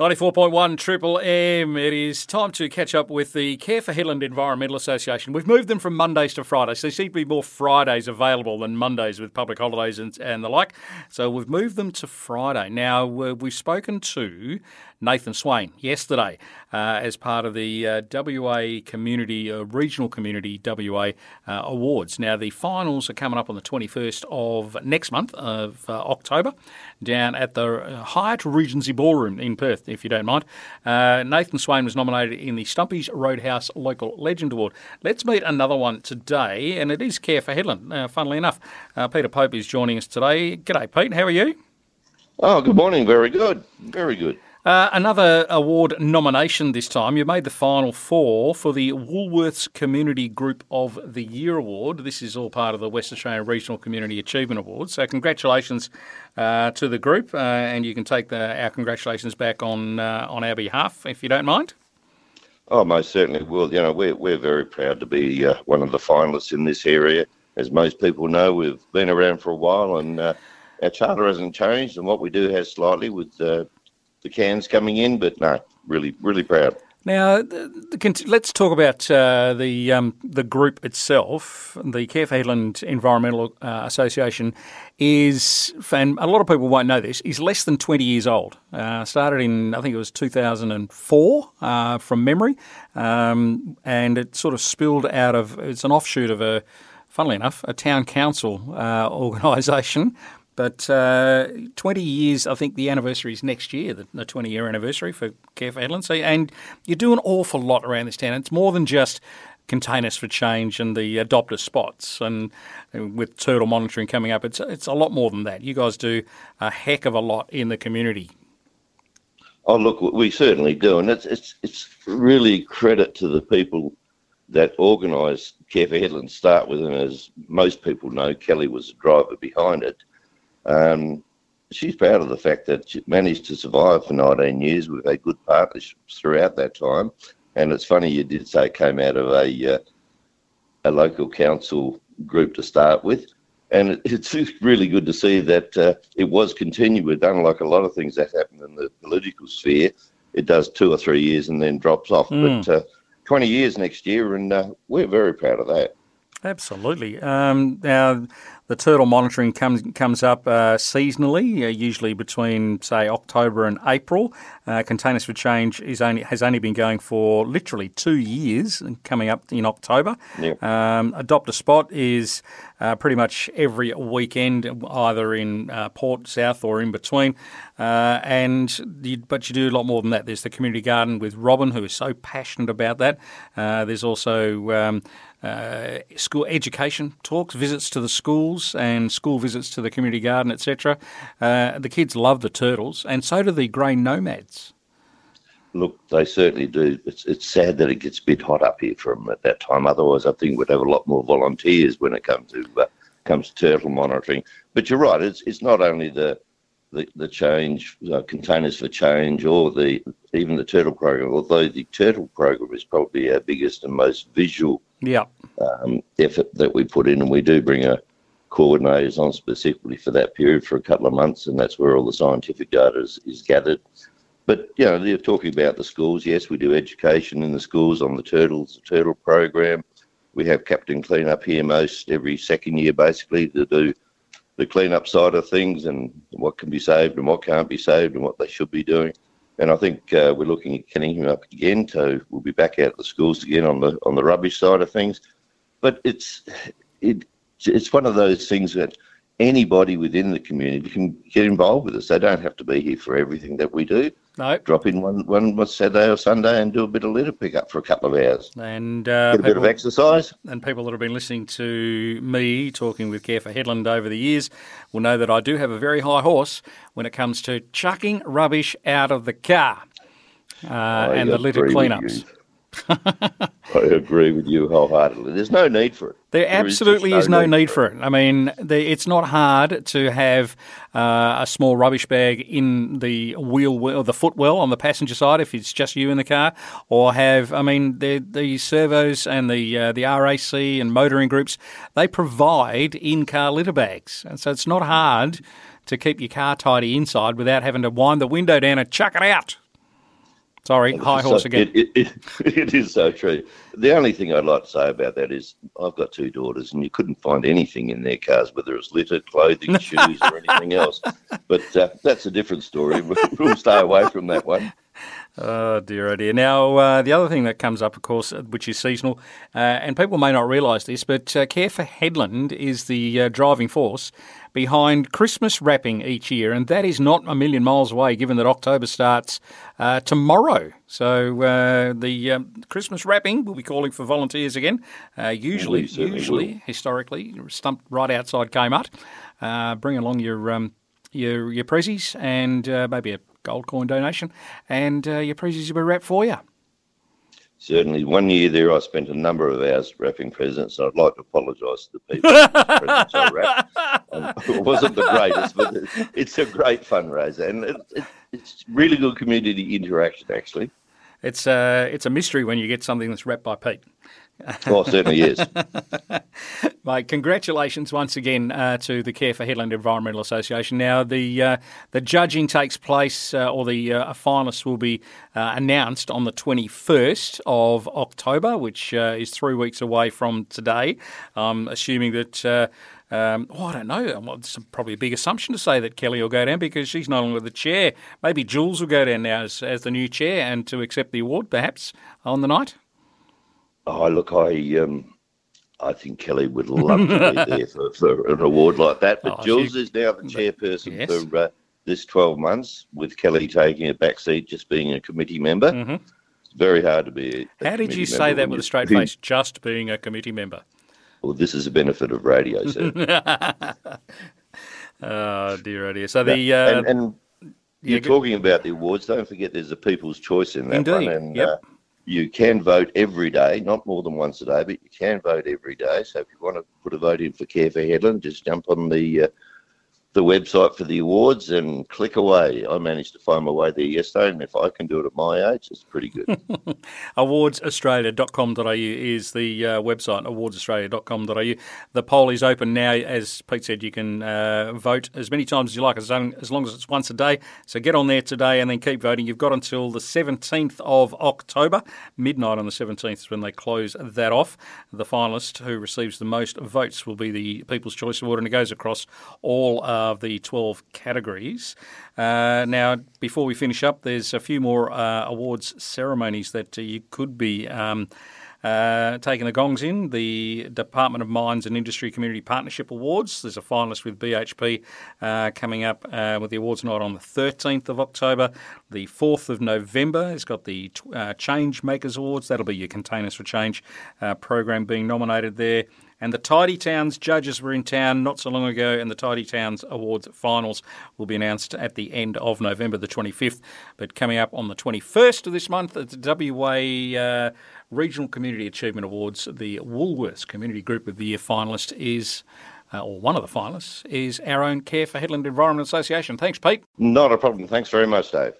94.1 Triple M. It is time to catch up with the Care for Hedland Environmental Association. We've moved them from Mondays to Fridays. So there seem to be more Fridays available than Mondays with public holidays and, and the like. So we've moved them to Friday. Now, uh, we've spoken to Nathan Swain yesterday uh, as part of the uh, WA Community, uh, Regional Community WA uh, Awards. Now, the finals are coming up on the 21st of next month of uh, October down at the Hyatt Regency Ballroom in Perth, if you don't mind. Uh, Nathan Swain was nominated in the Stumpy's Roadhouse Local Legend Award. Let's meet another one today, and it is Care for Hedland, funnily enough. Peter Pope is joining us today. G'day, Pete. How are you? Oh, good morning. Very good. Very good. Uh, another award nomination this time. You made the final four for the Woolworths Community Group of the Year Award. This is all part of the West Australian Regional Community Achievement Award. So, congratulations uh, to the group, uh, and you can take the, our congratulations back on uh, on our behalf if you don't mind. Oh, most certainly will. You know, we're we're very proud to be uh, one of the finalists in this area. As most people know, we've been around for a while, and uh, our charter hasn't changed, and what we do has slightly with the cans coming in, but no, really, really proud. Now, let's talk about uh, the um, the group itself. The Care for Hedland Environmental uh, Association is, and a lot of people won't know this, is less than 20 years old. Uh, started in, I think it was 2004 uh, from memory, um, and it sort of spilled out of, it's an offshoot of a, funnily enough, a town council uh, organisation but uh, 20 years, I think the anniversary is next year, the, the 20 year anniversary for Care for Hedland. So, and you do an awful lot around this town. It's more than just containers for change and the adopter spots. And with turtle monitoring coming up, it's, it's a lot more than that. You guys do a heck of a lot in the community. Oh, look, we certainly do. And it's, it's, it's really credit to the people that organised Care for Hedland start with. And as most people know, Kelly was the driver behind it. Um, she's proud of the fact that she managed to survive for 19 years. We've had good partnerships throughout that time. And it's funny you did say it came out of a, uh, a local council group to start with. And it's really good to see that uh, it was continued, unlike a lot of things that happen in the political sphere. It does two or three years and then drops off. Mm. But uh, 20 years next year, and uh, we're very proud of that. Absolutely. Um, now, the turtle monitoring comes comes up uh, seasonally, uh, usually between say October and April. Uh, Containers for Change is only has only been going for literally two years, coming up in October. Yep. Um, Adopt a Spot is uh, pretty much every weekend, either in uh, Port South or in between. Uh, and you, but you do a lot more than that. There's the community garden with Robin, who is so passionate about that. there's also um, uh, school education talks, visits to the schools, and school visits to the community garden, etc. Uh, the kids love the turtles, and so do the grain nomads. Look, they certainly do. It's it's sad that it gets a bit hot up here from at that time. Otherwise, I think we'd have a lot more volunteers when it comes to uh, comes to turtle monitoring. But you're right. It's it's not only the the, the change uh, containers for change or the even the turtle program although the turtle program is probably our biggest and most visual yeah. um, effort that we put in, and we do bring a coordinators on specifically for that period for a couple of months, and that's where all the scientific data is, is gathered. But you know, they're talking about the schools. Yes, we do education in the schools on the turtles, the turtle program. We have captain cleanup here most every second year, basically to do the cleanup side of things and what can be saved and what can't be saved and what they should be doing. And I think uh, we're looking at getting him up again. So we'll be back out the schools again on the on the rubbish side of things. But it's it it's one of those things that anybody within the community can get involved with us. They don't have to be here for everything that we do. No. Drop in one one Saturday or Sunday and do a bit of litter pickup for a couple of hours. And uh, get a people, bit of exercise. And people that have been listening to me talking with Care for Hedland over the years will know that I do have a very high horse when it comes to chucking rubbish out of the car uh, and the litter cleanups. I agree with you wholeheartedly. There's no need for it. There, there absolutely is, no, is no need, for it. I mean, the, it's not hard to have uh, a small rubbish bag in the wheel or the footwell on the passenger side if it's just you in the car, or have. I mean, the the servos and the uh, the RAC and motoring groups they provide in car litter bags, and so it's not hard to keep your car tidy inside without having to wind the window down and chuck it out. Sorry, high horse so, again. It, it, it, it is so true. The only thing I'd like to say about that is I've got two daughters, and you couldn't find anything in their cars, whether it's litter, clothing, shoes, or anything else. But uh, that's a different story. We'll stay away from that one. Oh dear, oh dear. Now, uh, the other thing that comes up, of course, uh, which is seasonal, uh, and people may not realise this, but uh, Care for Hedland is the uh, driving force behind Christmas wrapping each year, and that is not a million miles away, given that October starts uh, tomorrow. So the um, Christmas wrapping, we'll be calling for volunteers again. usually, usually, will. historically, stumped right outside Kmart. bring along your um, your your prezzies and maybe a gold coin donation, and uh, your presents will be wrapped for you. Certainly. One year there, I spent a number of hours wrapping presents. And I'd like to apologise to the people presents I wrapped. Um, it wasn't the greatest, but it's a great fundraiser, and it, it, it's really good community interaction, actually. It's a, uh, it's a mystery when you get something that's wrapped by Pete. Oh, certainly is. Mate, congratulations once again uh, to the Care for Hedland Environmental Association. Now, the uh, the judging takes place, uh, or the uh, finalists will be uh, announced on the 21st of October, which uh, is three weeks away from today. I'm assuming that. Um, oh, I don't know. It's probably a big assumption to say that Kelly will go down because she's no longer the chair. Maybe Jules will go down now as, as the new chair and to accept the award, perhaps, on the night. Oh, look, I um, I think Kelly would love to be there for, for an award like that. But oh, Jules she, is now the chairperson yes. for uh, this 12 months, with Kelly taking a back seat, just being a committee member. Mm-hmm. It's very hard to be. A, How did you say that with a straight face? Just being a committee member. Well, this is a benefit of radio, sir. oh dear, oh dear. So the uh, and, and you're talking about the awards. Don't forget, there's a People's Choice in that Indeed. one, and yep. uh, you can vote every day, not more than once a day, but you can vote every day. So if you want to put a vote in for Care for Hedland, just jump on the uh, the website for the awards and click away. I managed to find my way there yesterday, and if I can do it at my age, it's pretty good. awardsaustralia.com.au is the uh, website, awardsaustralia.com.au. The poll is open now. As Pete said, you can uh, vote as many times as you like, as long, as long as it's once a day. So get on there today and then keep voting. You've got until the 17th of October. Midnight on the 17th is when they close that off. The finalist who receives the most votes will be the People's Choice Award, and it goes across all uh, of the 12 categories. Uh, now, before we finish up, there's a few more uh, awards ceremonies that uh, you could be. Um, uh, taking the gongs in, the Department of Mines and Industry Community Partnership Awards. There's a finalist with BHP uh, coming up uh, with the awards night on the 13th of October. The 4th of November it's got the uh, Change Makers Awards. That'll be your Containers for Change uh, program being nominated there. And the Tidy Towns judges were in town not so long ago, and the Tidy Towns Awards finals will be announced at the end of November the 25th. But coming up on the 21st of this month at the WA uh, Regional Community Achievement Awards, the Woolworths Community Group of the Year finalist is. Uh, or one of the finalists is our own Care for Hedland Environment Association. Thanks, Pete. Not a problem. Thanks very much, Dave.